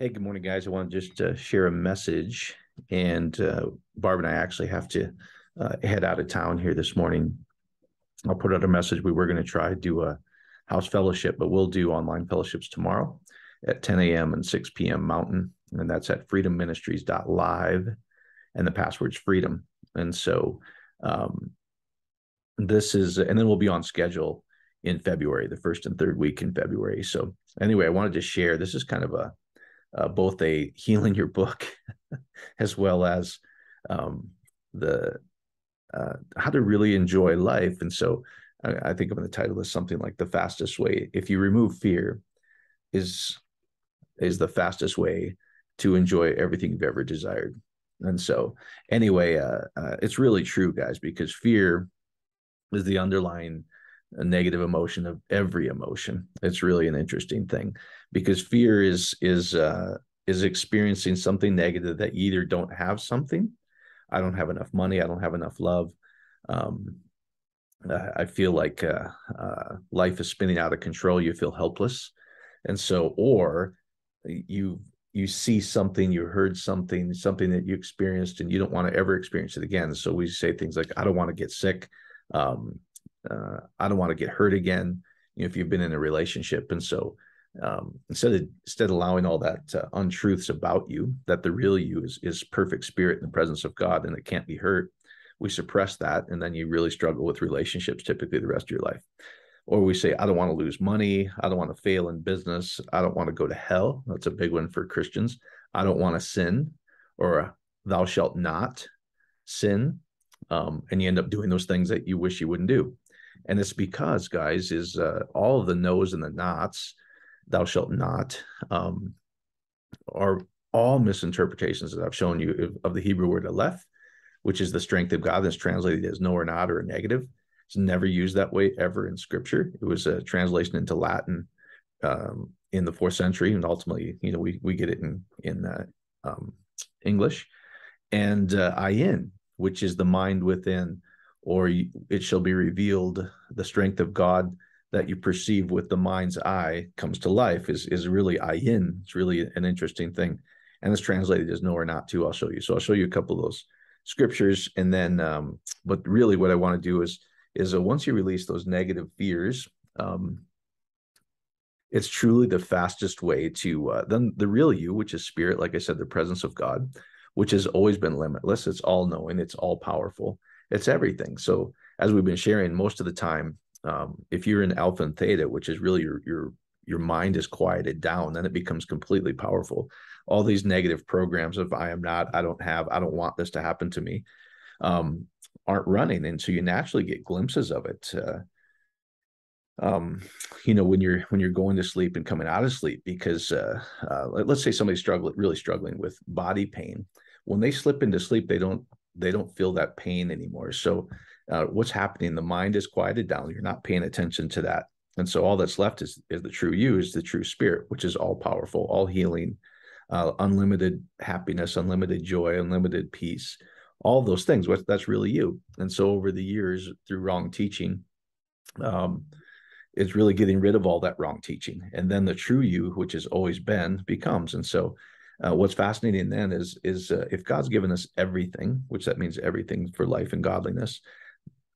Hey, good morning, guys. I want to just uh, share a message. And uh, Barb and I actually have to uh, head out of town here this morning. I'll put out a message. We were going to try to do a house fellowship, but we'll do online fellowships tomorrow at 10 a.m. and 6 p.m. Mountain. And that's at freedomministries.live. And the password's freedom. And so um, this is, and then we'll be on schedule in February, the first and third week in February. So anyway, I wanted to share. This is kind of a uh, both a healing your book as well as um, the uh, how to really enjoy life. And so I, I think of the title as something like the fastest way. If you remove fear, is is the fastest way to enjoy everything you've ever desired. And so, anyway, uh, uh, it's really true, guys, because fear is the underlying a negative emotion of every emotion. It's really an interesting thing because fear is is uh, is experiencing something negative that either don't have something, I don't have enough money, I don't have enough love. Um, I feel like uh, uh, life is spinning out of control. You feel helpless, and so or you you see something, you heard something, something that you experienced, and you don't want to ever experience it again. So we say things like, "I don't want to get sick." Um, uh, I don't want to get hurt again. You know, if you've been in a relationship, and so um, instead of instead of allowing all that uh, untruths about you, that the real you is is perfect spirit in the presence of God, and it can't be hurt. We suppress that, and then you really struggle with relationships typically the rest of your life. Or we say, I don't want to lose money. I don't want to fail in business. I don't want to go to hell. That's a big one for Christians. I don't want to sin, or thou shalt not sin. Um, and you end up doing those things that you wish you wouldn't do and it's because guys is uh, all the no's and the nots thou shalt not um, are all misinterpretations that i've shown you of, the hebrew word aleph which is the strength of god that's translated as no or not or a negative. It's never used that way ever in scripture. It was a translation into latin um, in the fourth century and ultimately you know we, we get it in in uh, um, english. And uh, ayin which is the mind within or it shall be revealed the strength of God that you perceive with the mind's eye comes to life is is really ayin. It's really an interesting thing, and it's translated as no or not to. I'll show you. So I'll show you a couple of those scriptures, and then, um, but really, what I want to do is is uh, once you release those negative fears, um, it's truly the fastest way to uh, then the real you, which is spirit, like I said, the presence of God, which has always been limitless. It's all knowing. It's all powerful it's everything. So as we've been sharing, most of the time, um, if you're in alpha and theta, which is really your your your mind is quieted down, then it becomes completely powerful. All these negative programs of I am not, I don't have, I don't want this to happen to me, um, aren't running, and so you naturally get glimpses of it. Uh, um, you know, when you're when you're going to sleep and coming out of sleep, because uh, uh, let's say somebody's struggling, really struggling with body pain, when they slip into sleep, they don't they don't feel that pain anymore. So uh, what's happening? The mind is quieted down. You're not paying attention to that. And so all that's left is, is the true you, is the true spirit, which is all powerful, all healing, uh, unlimited happiness, unlimited joy, unlimited peace, all those things. What that's really you. And so over the years, through wrong teaching, um, it's really getting rid of all that wrong teaching. And then the true you, which has always been, becomes. And so uh, what's fascinating then is is uh, if God's given us everything, which that means everything for life and godliness,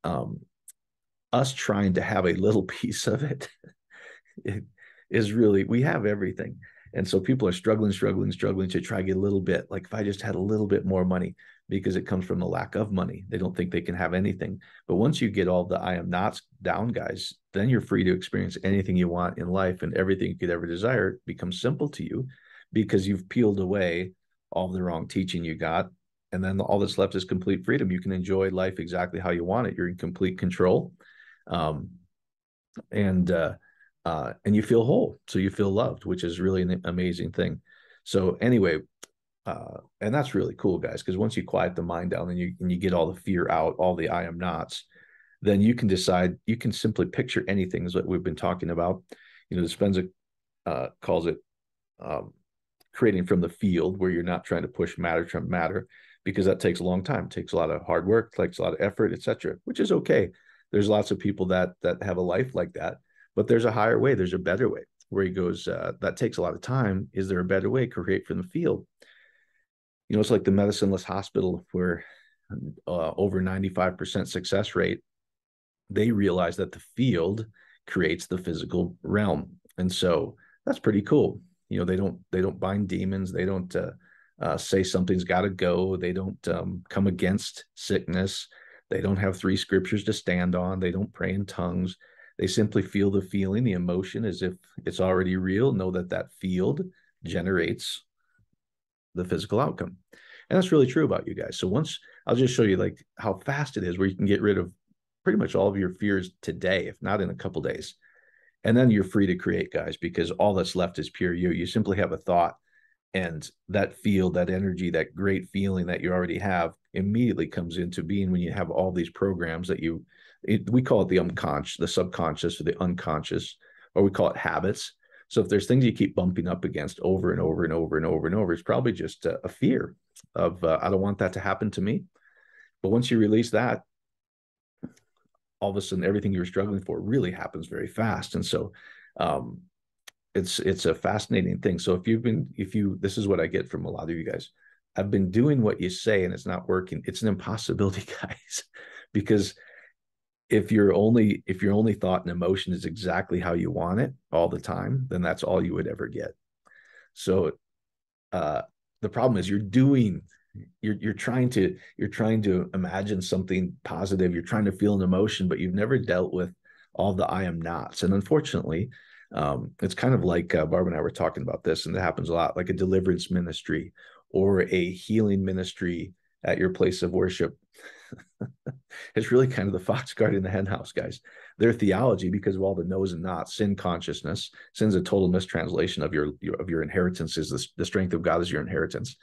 um, us trying to have a little piece of it, it is really we have everything, and so people are struggling, struggling, struggling to try to get a little bit. Like if I just had a little bit more money, because it comes from the lack of money, they don't think they can have anything. But once you get all the I am nots down, guys, then you're free to experience anything you want in life, and everything you could ever desire becomes simple to you because you've peeled away all the wrong teaching you got. And then all that's left is complete freedom. You can enjoy life exactly how you want it. You're in complete control. Um, and uh, uh, and you feel whole. So you feel loved which is really an amazing thing. So anyway uh, and that's really cool guys because once you quiet the mind down and you and you get all the fear out all the i am nots then you can decide you can simply picture anything that we've been talking about. You know dispenza uh, calls it um, creating from the field where you're not trying to push matter from matter because that takes a long time it takes a lot of hard work takes a lot of effort etc which is okay there's lots of people that that have a life like that but there's a higher way there's a better way where he goes, uh, that takes a lot of time. Is there a better way? Create from the field. You know, it's like the medicineless hospital where uh, over 95% success rate. They realize that the field creates the physical realm. And so that's pretty cool. You know, they don't they don't bind demons. They don't uh, uh, say something's got to go. They don't um, come against sickness. They don't have three scriptures to stand on. They don't pray in tongues. They simply feel the feeling, the emotion as if it's already real. Know that that field generates the physical outcome. And that's really true about you guys. So once I'll just show you like how fast it is where you can get rid of pretty much all of your fears today, if not in a couple days. And then you're free to create, guys, because all that's left is pure you. You simply have a thought and that feel, that energy, that great feeling that you already have immediately comes into being when you have all these programs that you it, we call it the unconscious, the subconscious or the unconscious, or we call it habits. So if there's things you keep bumping up against over and over and over and over and over, it's probably just a, a fear of uh, I don't want that to happen to me. But once you release that, all of a sudden everything you're struggling for really happens very fast. And so um, it's it's a fascinating thing. So if you've been if you this is what I get from a lot of you guys. I've been doing what you say and it's not working. It's an impossibility, guys, because if your only if your only thought and emotion is exactly how you want it all the time, then that's all you would ever get. So uh the problem is you're doing you're you're trying to you're trying to imagine something positive. You're trying to feel an emotion but you've never dealt with all the i am nots. And unfortunately um, it's kind of like uh, barb and i were talking about this and it happens a lot like a deliverance ministry or a healing ministry at your place of worship. It's really kind of the fox guarding the henhouse guys. Their theology because of all the no's and nots sin consciousness sin's a total mistranslation of your, your of your inheritance is the, the strength of god is your inheritance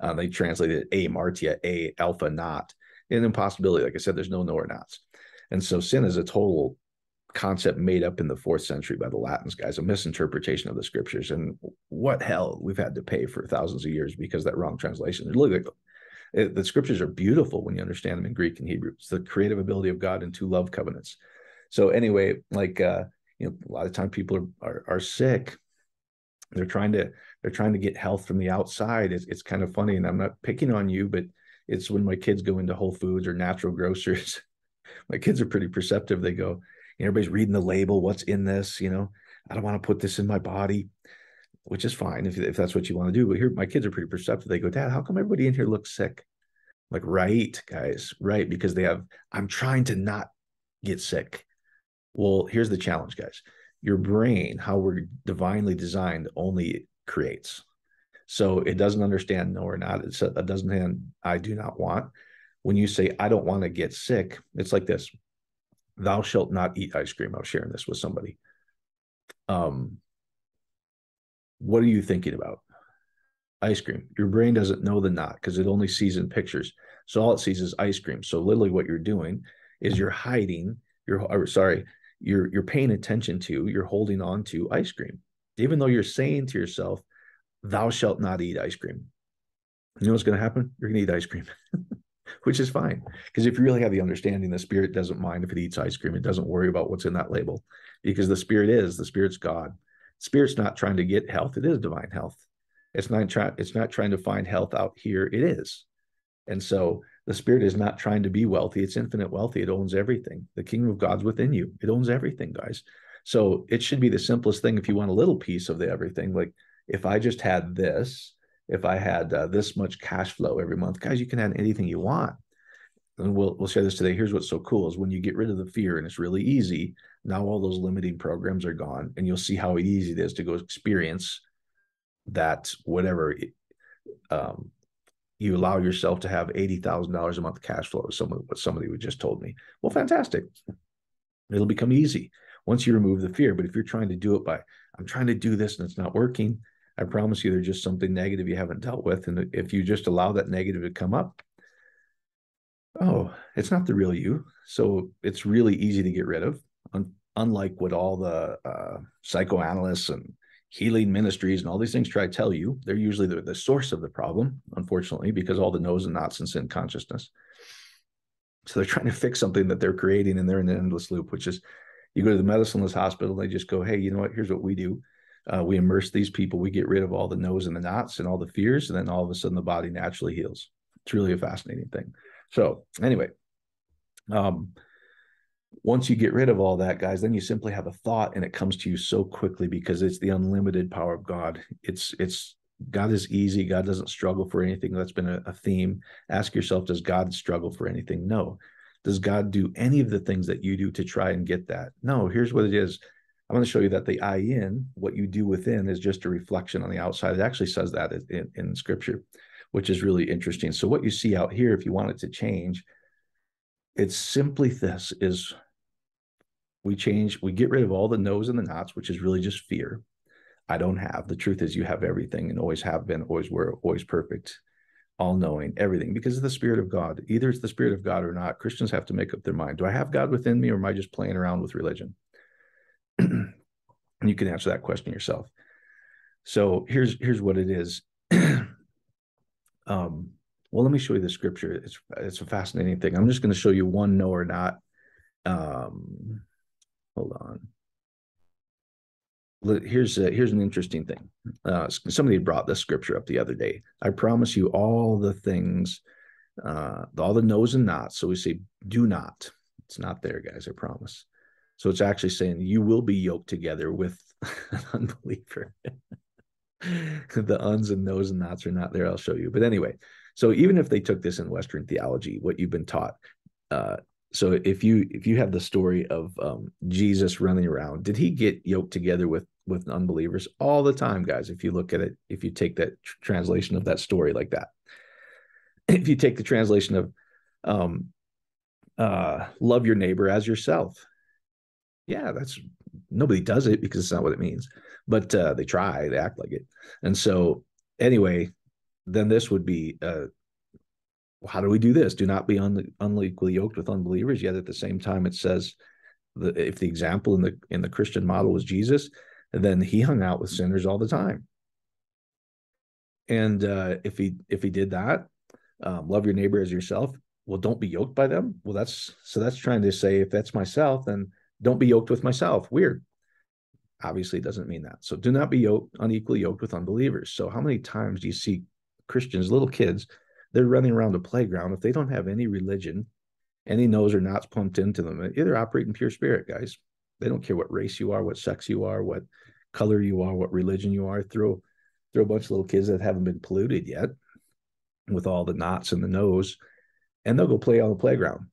uh, they translated A martia, a alpha not, an impossibility. Like I said, there's no no or nots. And so sin is a total concept made up in the fourth century by the Latins, guys, a misinterpretation of the scriptures. And what hell we've had to pay for thousands of years because that wrong translation. Look, like it, the scriptures are beautiful when you understand them in Greek and Hebrew. It's the creative ability of God in two love covenants. So anyway, like uh, you know, a lot of time people are, are, are sick they're trying to they're trying to get health from the outside. It's, it's kind of funny and i'm not picking on you but it's when my kids go into whole foods or natural grocers my kids are pretty perceptive. They go everybody's reading the label what's in this? You know i don't want to put this in my body which is fine if, if that's what you want to do but here my kids are pretty perceptive. They go dad how come everybody in here looks sick? I'm like right guys right because they have i'm trying to not get sick. Well here's the challenge guys your brain, how we're divinely designed, only creates. So it doesn't understand no or not. It's a, it doesn't hand I do not want. When you say I don't want to get sick, it's like this: Thou shalt not eat ice cream. I was sharing this with somebody. Um, what are you thinking about? Ice cream. Your brain doesn't know the not because it only sees in pictures. So all it sees is ice cream. So literally, what you're doing is you're hiding. You're sorry you're you're paying attention to, you're holding on to ice cream. Even though you're saying to yourself, thou shalt not eat ice cream. You know what's going to happen? You're going to eat ice cream, which is fine. Because if you really have the understanding, the spirit doesn't mind if it eats ice cream. It doesn't worry about what's in that label because the spirit is, the spirit's God. Spirit's not trying to get health. It is divine health. It's not trying, it's not trying to find health out here. It is. And so the spirit is not trying to be wealthy. It's infinite wealthy. It owns everything. The kingdom of God's within you. It owns everything, guys. So it should be the simplest thing if you want a little piece of the everything. Like if I just had this, if I had uh, this much cash flow every month, guys, you can have anything you want. And we'll we'll share this today. Here's what's so cool is when you get rid of the fear and it's really easy. Now all those limiting programs are gone, and you'll see how easy it is to go experience that whatever um, you allow yourself to have $80,000 a month cash flow, someone what somebody would just told me. Well, fantastic. It'll become easy once you remove the fear. But if you're trying to do it by, I'm trying to do this and it's not working, I promise you there's just something negative you haven't dealt with. And if you just allow that negative to come up, oh, it's not the real you. So it's really easy to get rid of. unlike what all the uh, psychoanalysts and healing ministries and all these things try to tell you. They're usually the, the source of the problem, unfortunately, because all the no's and nots and sin consciousness. So they're trying to fix something that they're creating and they're in an endless loop, which is you go to the medicineless hospital, they just go, hey, you know what? Here's what we do. Uh, we immerse these people, we get rid of all the no's and the knots and all the fears, and then all of a sudden the body naturally heals. It's really a fascinating thing. So, anyway, um, once you get rid of all that, guys, then you simply have a thought and it comes to you so quickly because it's the unlimited power of God. It's it's God is easy. God doesn't struggle for anything. That's been a, a theme. Ask yourself, does God struggle for anything? No. Does God do any of the things that you do to try and get that? No. Here's what it is. I'm going to show you that the I in, what you do within, is just a reflection on the outside. It actually says that in, in scripture, which is really interesting. So, what you see out here, if you want it to change, it's simply this is we change, we get rid of all the no's and the knots, which is really just fear. I don't have. The truth is, you have everything and always have been, always were, always perfect, all knowing, everything because of the Spirit of God. Either it's the Spirit of God or not. Christians have to make up their mind. Do I have God within me or am I just playing around with religion? and you can answer that question yourself. So here's here's what it is. um, well, let me show you the scripture. It's it's a fascinating thing. I'm just going to show you one no or not. Um, hold on here's a, here's an interesting thing. Uh, somebody brought this scripture up the other day. I promise you all the things, uh, all the no's and nots. So we say, do not. It's not there, guys. I promise. So it's actually saying you will be yoked together with an unbeliever. the uns and no's and nots are not there. I'll show you. But anyway, so even if they took this in Western theology, what you've been taught, uh, so if you if you have the story of um, Jesus running around, did he get yoked together with with unbelievers? All the time, guys? If you look at it, if you take that tr- translation of that story like that, if you take the translation of um, uh, love your neighbor as yourself, yeah, that's nobody does it because it's not what it means, but uh, they try, they act like it, and so anyway, then this would be uh, how do we do this? Do not be un- unequally yoked with unbelievers. Yet at the same time, it says if the example in the in the Christian model was Jesus, then he hung out with sinners all the time. And uh, if he if he did that, um, love your neighbor as yourself. Well, don't be yoked by them. Well, that's so that's trying to say if that's myself, then don't be yoked with myself. Weird. Obviously, it doesn't mean that. So do not be yoked unequally yoked with unbelievers. So how many times do you see Christians, little kids, they're running around the playground. If they don't have any religion, any no's or nots pumped into them, either operate in pure spirit, guys. They don't care what race you are, what sex you are, what color you are, what religion you are. Throw throw a bunch of little kids that haven't been polluted yet with all the knots and the no's, and they'll go play on the playground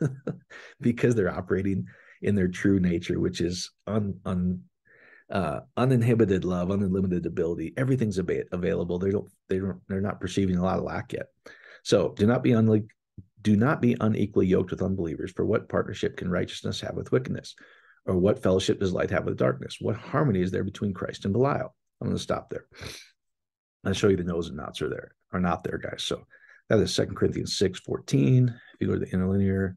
because they're operating in their true nature, which is un, un uh, uninhibited love, unlimited ability. Everything's ab- available. They don't. They don't. They're not perceiving a lot of lack yet. So do not be unlike. Do not be unequally yoked with unbelievers. For what partnership can righteousness have with wickedness, or what fellowship does light have with darkness? What harmony is there between Christ and Belial? I'm going to stop there. I'll show you the no's and nots are there are not there, guys. So that is Second Corinthians 6, 14. If you go to the interlinear,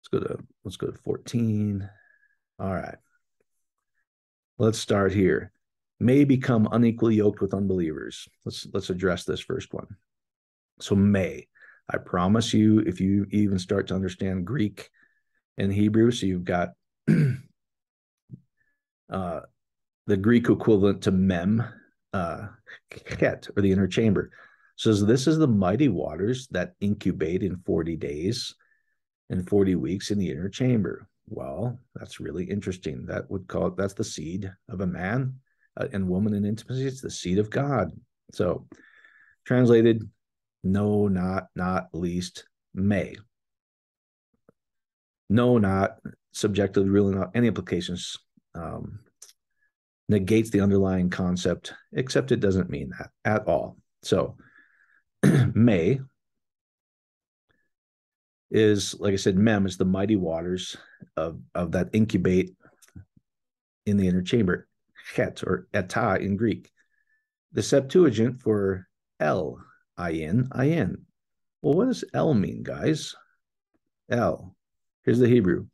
let's go to let's go to 14. All right. Let's start here. May become unequally yoked with unbelievers. Let's let's address this first one. So may. I promise you, if you even start to understand Greek and Hebrew, so you've got uh, the Greek equivalent to mem, uh, ket, or the inner chamber. So this is the mighty waters that incubate in 40 days and 40 weeks in the inner chamber. Well, that's really interesting. That would call it, that's the seed of a man uh, and woman in intimacy. It's the seed of God. So, translated, no, not, not, least, may. No, not, subjectively, really not, any implications. Um, negates the underlying concept, except it doesn't mean that at all. So, may is like I said, mem is the mighty waters of of that incubate in the inner chamber, het or eta in Greek. The Septuagint for L, in, in. Well, what does L mean, guys? L. Here's the Hebrew.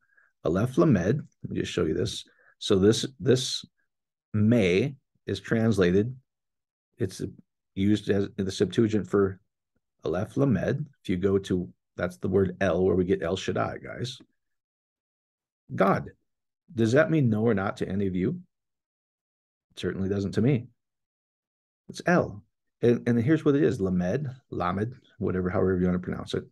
Aleph lamed. Let me just show you this. So this this may is translated. It's used as the Septuagint for Aleph lamed. If you go to that's the word El, where we get El Shaddai, guys. God. Does that mean no or not to any of you? certainly doesn't to me. It's El. And, and here's what it is Lamed, Lamed, whatever, however you want to pronounce it,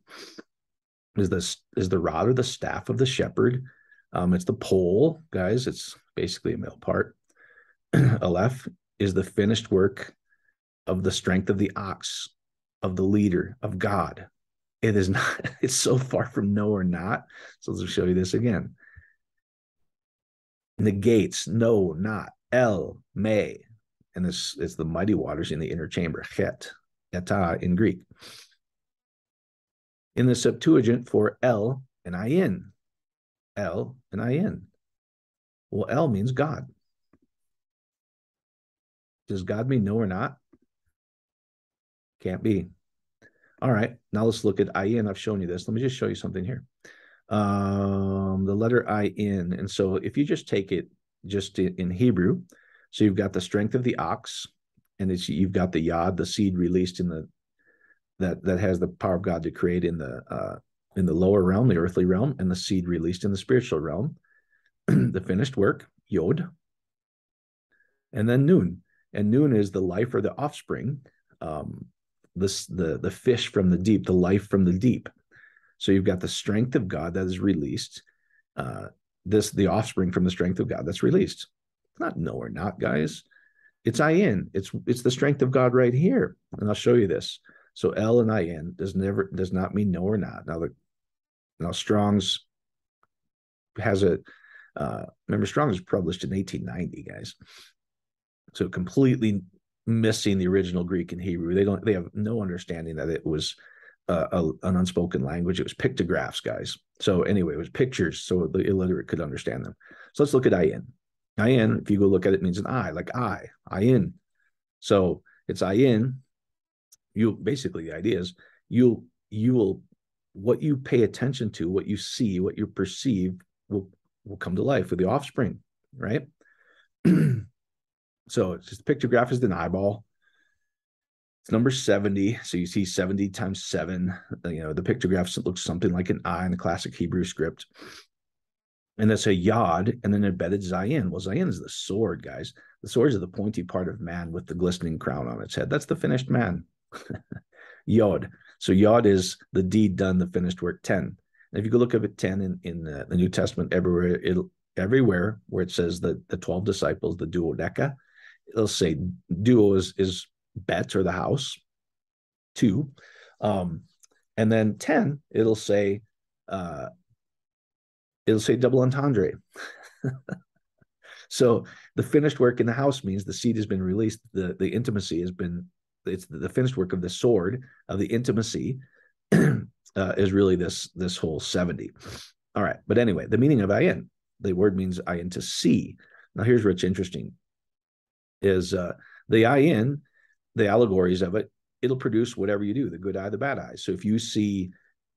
is this is the rod or the staff of the shepherd. Um, it's the pole, guys. It's basically a male part. Aleph is the finished work of the strength of the ox, of the leader, of God. It is not, it's so far from no or not. So let's show you this again. Negates, no, not, El, may. And this is the mighty waters in the inner chamber, Het, Eta in Greek. In the Septuagint for El and Ayin, El and in Well, El means God. Does God mean no or not? Can't be. All right, now let's look at Ayin. I've shown you this. Let me just show you something here. Um, the letter IN. And so if you just take it just in Hebrew, so you've got the strength of the ox, and it's, you've got the yod, the seed released in the that that has the power of God to create in the uh, in the lower realm, the earthly realm, and the seed released in the spiritual realm. the finished work, Yod, and then noon. and noon is the life or the offspring, um, this the the fish from the deep, the life from the deep. So you've got the strength of God that is released. Uh, this the offspring from the strength of God that's released. It's not no or not, guys. It's in. It's it's the strength of God right here, and I'll show you this. So L and in does never does not mean no or not. Now the now Strong's has a uh, remember Strong's published in 1890, guys. So completely missing the original Greek and Hebrew. They don't. They have no understanding that it was uh, a, an unspoken language. It was pictographs, guys. So anyway, it was pictures, so the illiterate could understand them. So let's look at ayin. Ayin, if you go look at it, means an eye, like I, ayin. So it's ayin. You basically the idea is you you will what you pay attention to, what you see, what you perceive will will come to life with the offspring, right? so it's just pictograph is an eyeball. It's number 70. So you see 70 times seven. Uh, you know, the pictograph looks something like an eye in the classic Hebrew script. And that's a yod and then embedded zayin. Well, zayin is the sword, guys. The sword is the pointy part of man with the glistening crown on its head. That's the finished man. yod. So yod is the deed done, the finished work 10. And if you go look up at 10 in, in the, the New Testament, everywhere, everywhere where it says that the 12 disciples, the duodeca, it'll say duo is, is bet or the house, two. Um, and then 10, it'll say, uh, it'll say double entendre. so the finished work in the house means the seed has been released, the, the intimacy has been, it's the finished work of the sword of the intimacy uh, is really this, this whole 70. All right. But anyway, the meaning of ayin, the word means ayin to see. Now here's what's interesting is uh, the in the allegories of it, it'll produce whatever you do, the good eye, the bad eye. So if you see,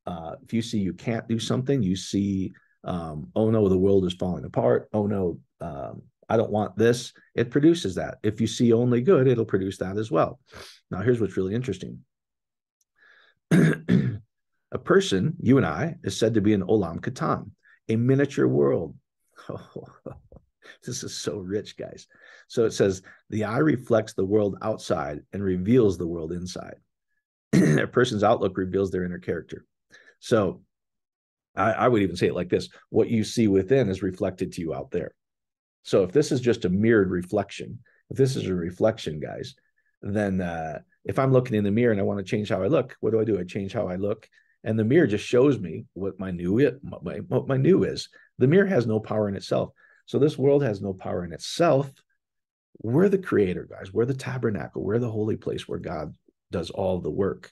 uh, if you see you can't do something, you see, um, oh no, the world is falling apart. Oh no, um, I don't want this. It produces that. If you see only good, it'll produce that as well. Now, here's what's really interesting. a person, you and I, is said to be an olam katan, a miniature world. Oh, this is so rich, guys. So it says the eye reflects the world outside and reveals the world inside. a person's outlook reveals their inner character. So I, I, would even say it like this what you see within is reflected to you out there. So if this is just a mirrored reflection, if this is a reflection, guys, then uh, if I'm looking in the mirror and I want to change how I look, what do I do? I change how I look. And the mirror just shows me what my new my, what my new is. The mirror has no power in itself. So this world has no power in itself. We're the creator, guys. We're the tabernacle. We're the holy place where God does all the work.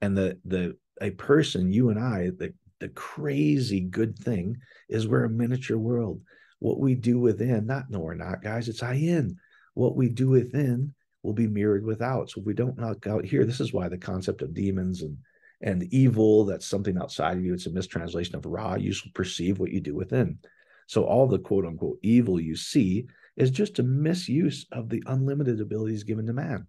And the the a person, you and I, the the crazy good thing is we're a miniature world. What we do within, not no, we're not, guys. It's I in. What we do within will be mirrored without. So if we don't knock out here, this is why the concept of demons and and evil, that's something outside of you. It's a mistranslation of ra. You shall perceive what you do within. So all the quote unquote evil you see is just a misuse of the unlimited abilities given to man.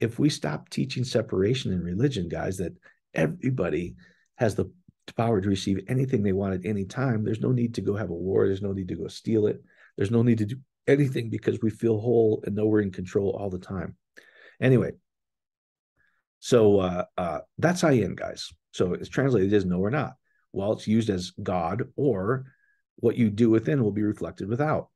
If we stop teaching separation in religion, guys, that everybody has the power to receive anything they want at any time, there's no need to go have a war. There's no need to go steal it. There's no need to do anything because we feel whole and know we're in control all the time. Anyway, so uh, uh, that's ayin, guys. So it's translated as no or not. Well, it's used as God or what you do within will be reflected without.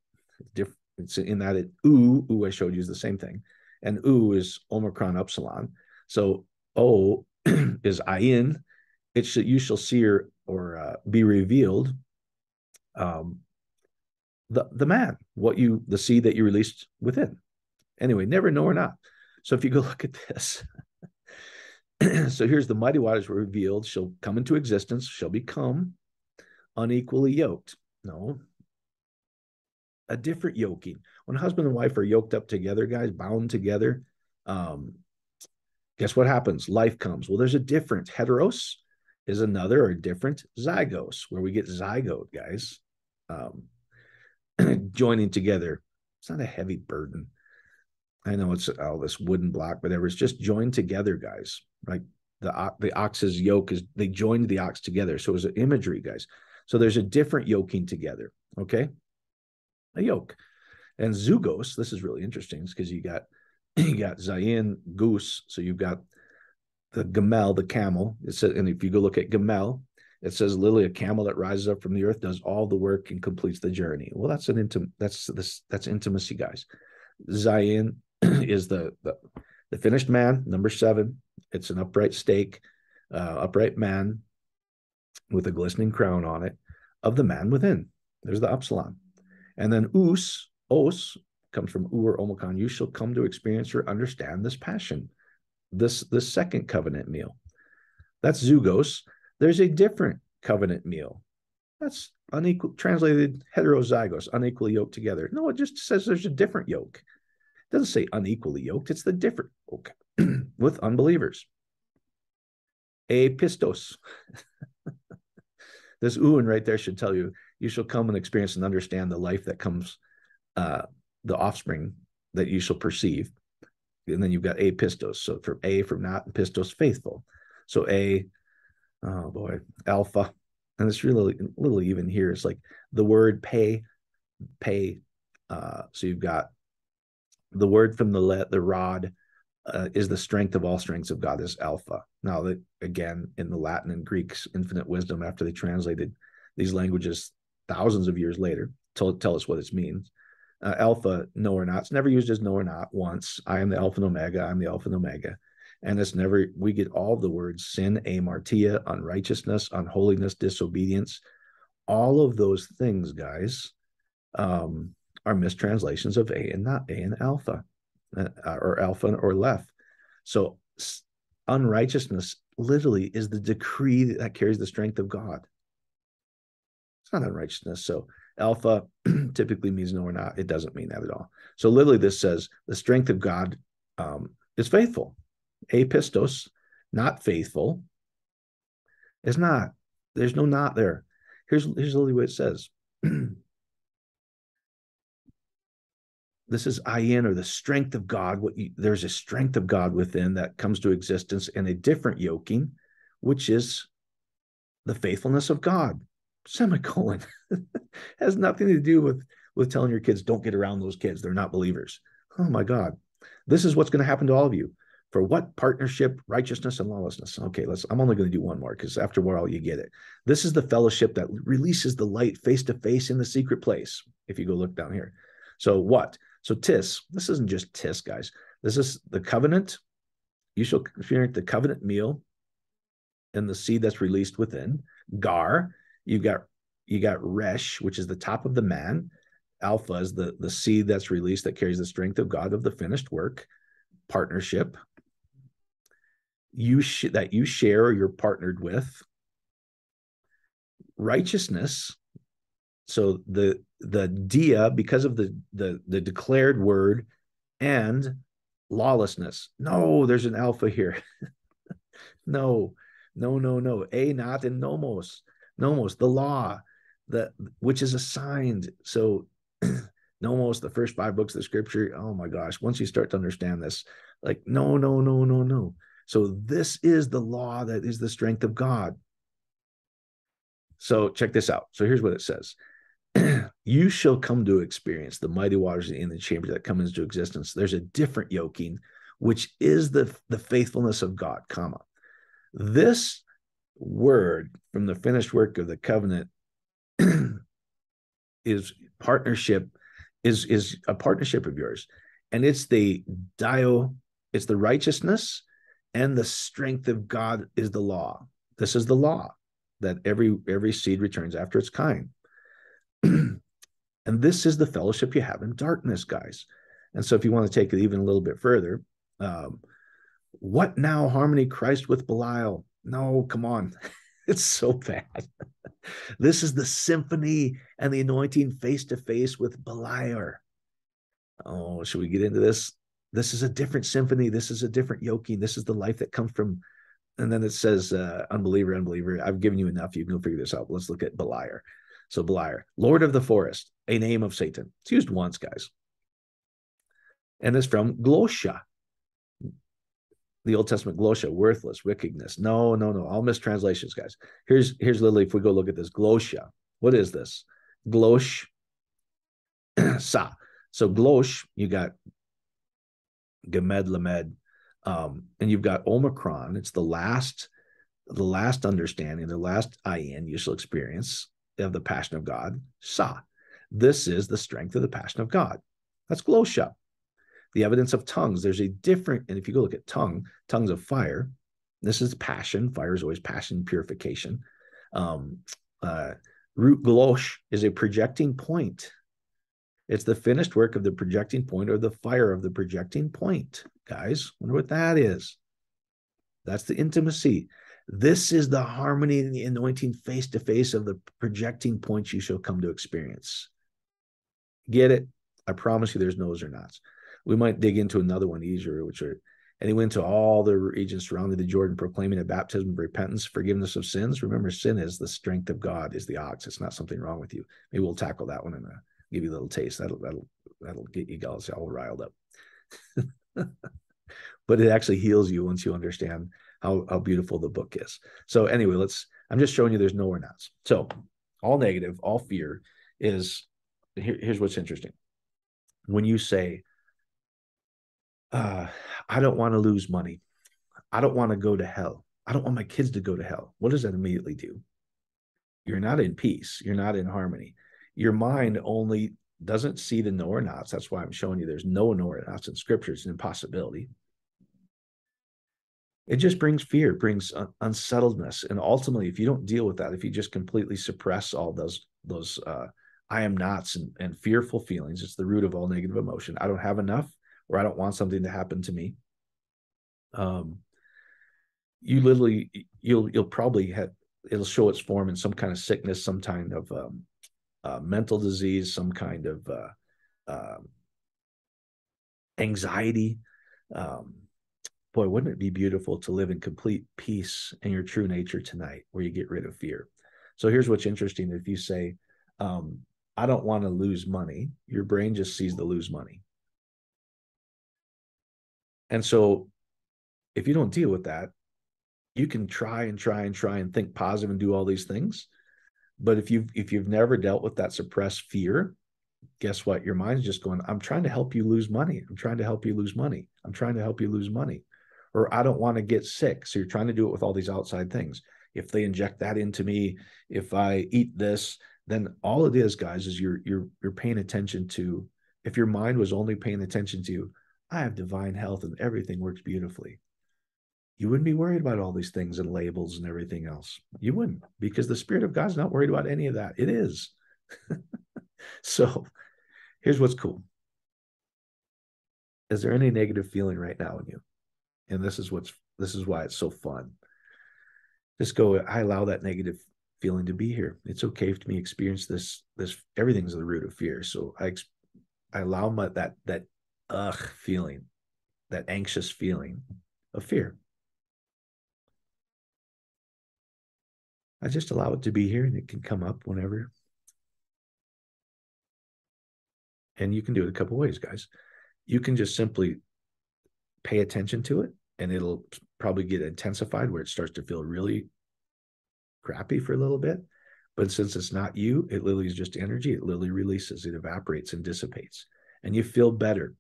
It's in that it u, u I showed you is the same thing. And u is Omicron upsilon. So O is ayin. It should you shall see or, or uh, be revealed. Um, the the man, what you the seed that you released within. Anyway, never know or not. So if you go look at this, so here's the mighty waters were revealed, shall come into existence, shall become unequally yoked. No, a different yoking. When husband and wife are yoked up together, guys, bound together, um, guess what happens? Life comes. Well, there's a different heteros is another or different zygos, where we get zygote, guys. Um, joining together. It's not a heavy burden. I know it's all this wooden block, whatever. It's just joined together, guys. Like the the ox's yoke is they joined the ox together. So it's an imagery, guys. So there's a different yoking together. Okay, a yoke and zugos. This is really interesting because you got you got zayin goose. So you've got the gamel, the camel. It's a, and if you go look at gamel, it says literally a camel that rises up from the earth does all the work and completes the journey. Well, that's an intim that's this that's intimacy, guys. Zayin is the, the the finished man, number seven. It's an upright stake, uh, upright man with a glistening crown on it of the man within. There's the upsilon. And then us, os, comes from u or omicron. You shall come to experience or understand this passion, this, this second covenant meal. That's zugos. There's a different covenant meal. That's unequal, translated heterozygous, unequally yoked together. No, it just says there's a different yoke. It doesn't say unequally yoked, it's the different yoke with unbelievers. A pistos. this uin right there should tell you you shall come and experience and understand the life that comes, uh, the offspring that you shall perceive. And then you've got a pistos. So from a from not and pistos faithful. So a oh boy, alpha. And it's really little even here. It's like the word pay, pay. Uh, so you've got the word from the let the rod uh, is the strength of all strengths of God is alpha. Now that again in the Latin and Greek's infinite wisdom after they translated these languages thousands of years later to tell us what it means. Uh, alpha, no or not. It's never used as no or not once. I am the alpha and omega. I'm the alpha and omega and it's never we get all the words sin amartia unrighteousness unholiness disobedience all of those things guys um, are mistranslations of a and not a and alpha or alpha or left. So unrighteousness literally is the decree that carries the strength of god. It's not unrighteousness. So alpha typically means no or not. It doesn't mean that at all. So literally this says the strength of god um, is faithful. Apistos, not faithful, is not. There's no not there. Here's here's literally what it says. this is ayin or the strength of God. What you, there's a strength of God within that comes to existence in a different yoking, which is the faithfulness of God. Semicolon has nothing to do with with telling your kids don't get around those kids. They're not believers. Oh my God, this is what's going to happen to all of you for what partnership righteousness and lawlessness okay let's i'm only going to do one more because after a while you get it this is the fellowship that releases the light face to face in the secret place if you go look down here so what so tis this isn't just tis guys. This is the covenant. You shall experience the covenant meal and the seed that's released within. Gar you've got you got resh which is the top of the man. Alpha is the the seed that's released that carries the strength of god of the finished work partnership. You sh- that you share or you're partnered with. Righteousness so the the dia because of the the the declared word and lawlessness. No there's an alpha here. No no no no. A not and nomos. Nomos the law the which is assigned. So nomos the first five books of the scripture. Oh my gosh once you start to understand this like no no no no no. So this is the law that is the strength of God. So check this out. So here's what it says. you shall come to experience the mighty waters in the chamber that come into existence. There's a different yoking, which is the, the faithfulness of God, comma. This word from the finished work of the covenant is partnership, is, is a partnership of yours. And it's the dio, it's the righteousness and the strength of God is the law. This is the law that every every seed returns after its kind. and this is the fellowship you have in darkness, guys. And so, if you want to take it even a little bit further, um, what now harmony Christ with Belial? No, come on. it's so bad. this is the symphony and the anointing face to face with Belial. Oh, should we get into this? This is a different symphony. This is a different yoking. This is the life that comes from and then it says uh, unbeliever, unbeliever. I've given you enough. You can go figure this out. Let's look at Beliar. So Beliar, Lord of the Forest, a name of Satan. It's used once, guys. And it's from Glosha. The Old Testament Glosha, worthless, wickedness. No, no, no. All mistranslations, guys. Here's here's literally if we go look at this Glosha. What is this? Glosh sa. So Glosh, you got Gemed Lamed, um, and you've got Omicron. It's the last, the last understanding, the last in shall experience of the passion of God. Sa. This is the strength of the passion of God. That's glosha. The evidence of tongues. There's a different, and if you go look at tongue, tongues of fire. This is passion. Fire is always passion, purification. Um, uh, root glosh is a projecting point. It's the finished work of the projecting point or the fire of the projecting point guys. Wonder what that is. That's the intimacy. This is the harmony and the anointing face to face of the projecting points you shall come to experience. Get it? I promise you there's no's or nots. We might dig into another one easier, which are, and he went to all the regions surrounding the Jordan, proclaiming a baptism of repentance, forgiveness of sins. Remember, sin is the strength of God, is the ox. It's not something wrong with you. Maybe we'll tackle that one and uh, give you a little taste. That'll that'll that'll get you guys all riled up. but it actually heals you once you understand how, how beautiful the book is. So anyway, let's, I'm just showing you there's no or nots. So all negative, all fear is, here, here's what's interesting. When you say, uh, I don't want to lose money. I don't want to go to hell. I don't want my kids to go to hell. What does that immediately do? You're not in peace. You're not in harmony. Your mind only doesn't see the no or nots. That's why I'm showing you there's no no or nots in scripture. It's an impossibility. It just brings fear, brings un- unsettledness. And ultimately, if you don't deal with that, if you just completely suppress all those, those uh, I am nots and, and fearful feelings, it's the root of all negative emotion. I don't have enough, or I don't want something to happen to me. Um, you literally, you'll, you'll probably have, it'll show its form in some kind of sickness, some kind of um, uh, mental disease, some kind of uh, uh, anxiety. Um, boy, wouldn't it be beautiful to live in complete peace in your true nature tonight, where you get rid of fear? So here's what's interesting: if you say, um, "I don't want to lose money," your brain just sees the lose money, and so if you don't deal with that, you can try and try and try and think positive and do all these things but if you've if you've never dealt with that suppressed fear, guess what? Your mind's just going, I'm trying to help you lose money. I'm trying to help you lose money. I'm trying to help you lose money. Or I don't want to get sick. So you're trying to do it with all these outside things. If they inject that into me, if I eat this, then all it is, guys, is you're you're you're paying attention to if your mind was only paying attention to, I have divine health and everything works beautifully you wouldn't be worried about all these things and labels and everything else. You wouldn't, because the Spirit of God's not worried about any of that. It is. so here's what's cool. Is there any negative feeling right now in you? And this is what's this is why it's so fun. Just go, I allow that negative feeling to be here. It's okay for me to experience this, this everything's the root of fear. So I I allow my that that ugh feeling, that anxious feeling of fear. I just allow it to be here and it can come up whenever. And you can do it a couple ways, guys. You can just simply pay attention to it and it'll probably get intensified where it starts to feel really crappy for a little bit. But since it's not you, it literally is just energy. It literally releases, it evaporates and dissipates, and you feel better.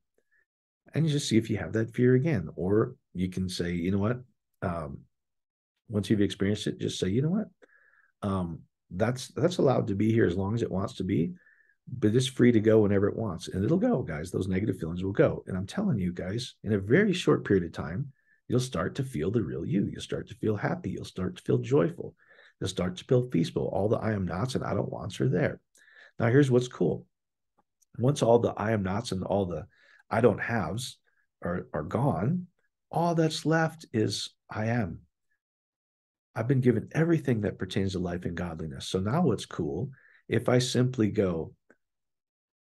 And you just see if you have that fear again. Or you can say, you know what? Um, once you've experienced it, just say, you know what? Um, that's that's allowed to be here as long as it wants to be, but it's free to go whenever it wants. And it'll go, guys. Those negative feelings will go. And I'm telling you guys, in a very short period of time, you'll start to feel the real you. You'll start to feel happy. You'll start to feel joyful. You'll start to feel peaceful. All the I am nots and I don't wants are there. Now, here's what's cool. Once all the I am nots and all the I don't haves are, are gone, all that's left is I am. I've been given everything that pertains to life and godliness. So now what's cool, if I simply go,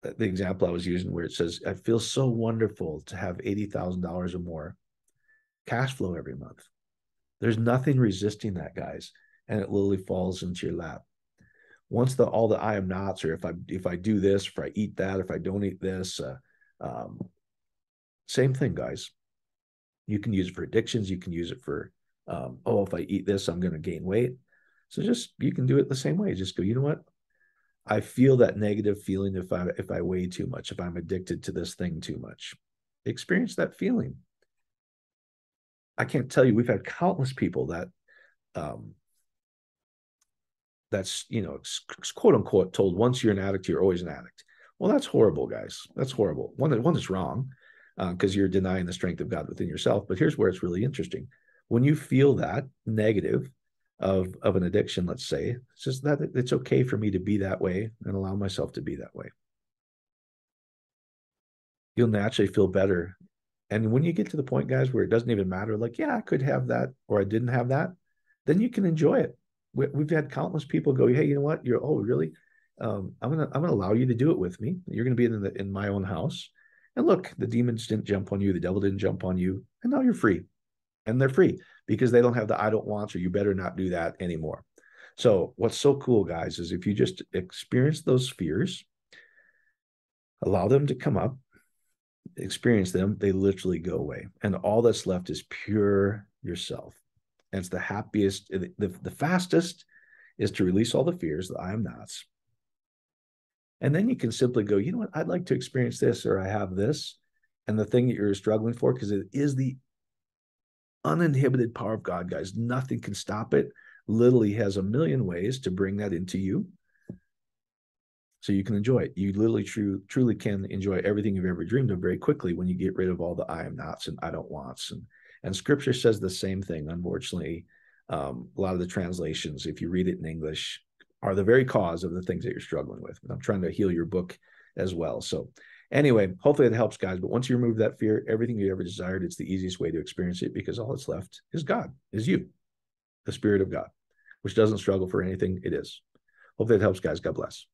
the example I was using where it says, I feel so wonderful to have $80,000 or more cash flow every month. There's nothing resisting that, guys, and it literally falls into your lap. Once the all the I am nots, or if I if I do this, if I eat that, if I don't eat this, uh, um, same thing, guys. You can use it for addictions. You can use it for um, oh, if I eat this, I'm going to gain weight. So just you can do it the same way. Just go. You know what? I feel that negative feeling if I if I weigh too much, if I'm addicted to this thing too much. Experience that feeling. I can't tell you, we've had countless people that um, that's you know quote unquote told once you're an addict you're always an addict. Well that's horrible guys. That's horrible. One one is wrong because uh, you're denying the strength of god within yourself but here's where it's really interesting. When you feel that negative of of an addiction let's say it's just that it's okay for me to be that way and allow myself to be that way. You'll naturally feel better and when you get to the point, guys, where it doesn't even matter, like, yeah, I could have that or I didn't have that, then you can enjoy it. We, have had countless people go, hey, you know what? You're, oh, really? Um, I'm gonna I'm gonna allow you to do it with me. You're gonna be in the in my own house. And look, the demons didn't jump on you, the devil didn't jump on you, and now you're free. And they're free because they don't have the I don't want or you better not do that anymore. So what's so cool, guys, is if you just experience those fears, allow them to come up, experience them, they literally go away. And all that's left is pure yourself. And it's the happiest, the, the, fastest is to release all the fears, the I am nots. And then you can simply go, you know what, I'd like to experience this, or I have this. And the thing that you're struggling for, because it is the uninhibited power of God, guys. Nothing can stop it. Literally has a million ways to bring that into you so you can enjoy it. You literally true, truly can enjoy everything you've ever dreamed of very quickly when you get rid of all the I am nots and I don't wants. And and scripture says the same thing. Unfortunately, um, a lot of the translations, if you read it in English, are the very cause of the things that you're struggling with. I'm trying to heal your book as well. So anyway, hopefully it helps, guys. But once you remove that fear, everything you ever desired, it's the easiest way to experience it because all that's left is God, is you, the Spirit of God, which doesn't struggle for anything. It is. Hopefully it helps, guys. God bless.